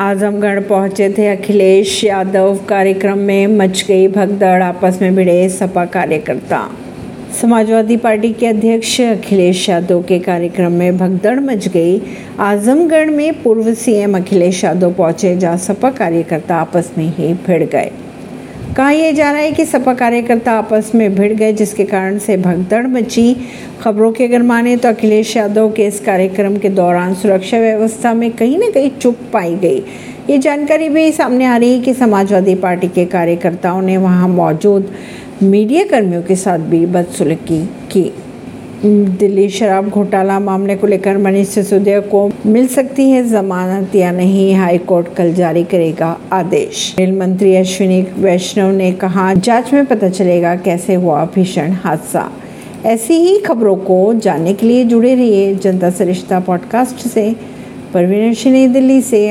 आजमगढ़ पहुँचे थे अखिलेश यादव कार्यक्रम में, मच गई भगदड़, आपस में भिड़े सपा कार्यकर्ता। समाजवादी पार्टी के अध्यक्ष अखिलेश यादव के कार्यक्रम में भगदड़ मच गई। आजमगढ़ में पूर्व सीएम अखिलेश यादव पहुँचे, जहाँ सपा कार्यकर्ता आपस में ही भिड़ गए। कहा यह जा रहा है कि सपा कार्यकर्ता आपस में भिड़ गए, जिसके कारण से भगदड़ मची। खबरों के अगर माने तो अखिलेश यादव के इस कार्यक्रम के दौरान सुरक्षा व्यवस्था में कहीं ना कहीं चुप पाई गई। ये जानकारी भी सामने आ रही है कि समाजवादी पार्टी के कार्यकर्ताओं ने वहाँ मौजूद मीडिया कर्मियों के साथ भी बदसुलकी की। दिल्ली, शराब घोटाला मामले को लेकर मनीष सिसोदिया को मिल सकती है जमानत या नहीं, हाई कोर्ट कल जारी करेगा आदेश। रेल मंत्री अश्विनी वैष्णव ने कहा, जाँच में पता चलेगा कैसे हुआ भीषण हादसा। ऐसी ही खबरों को जानने के लिए जुड़े रहिए जनता सरिश्ता पॉडकास्ट से। परवीन दिल्ली से।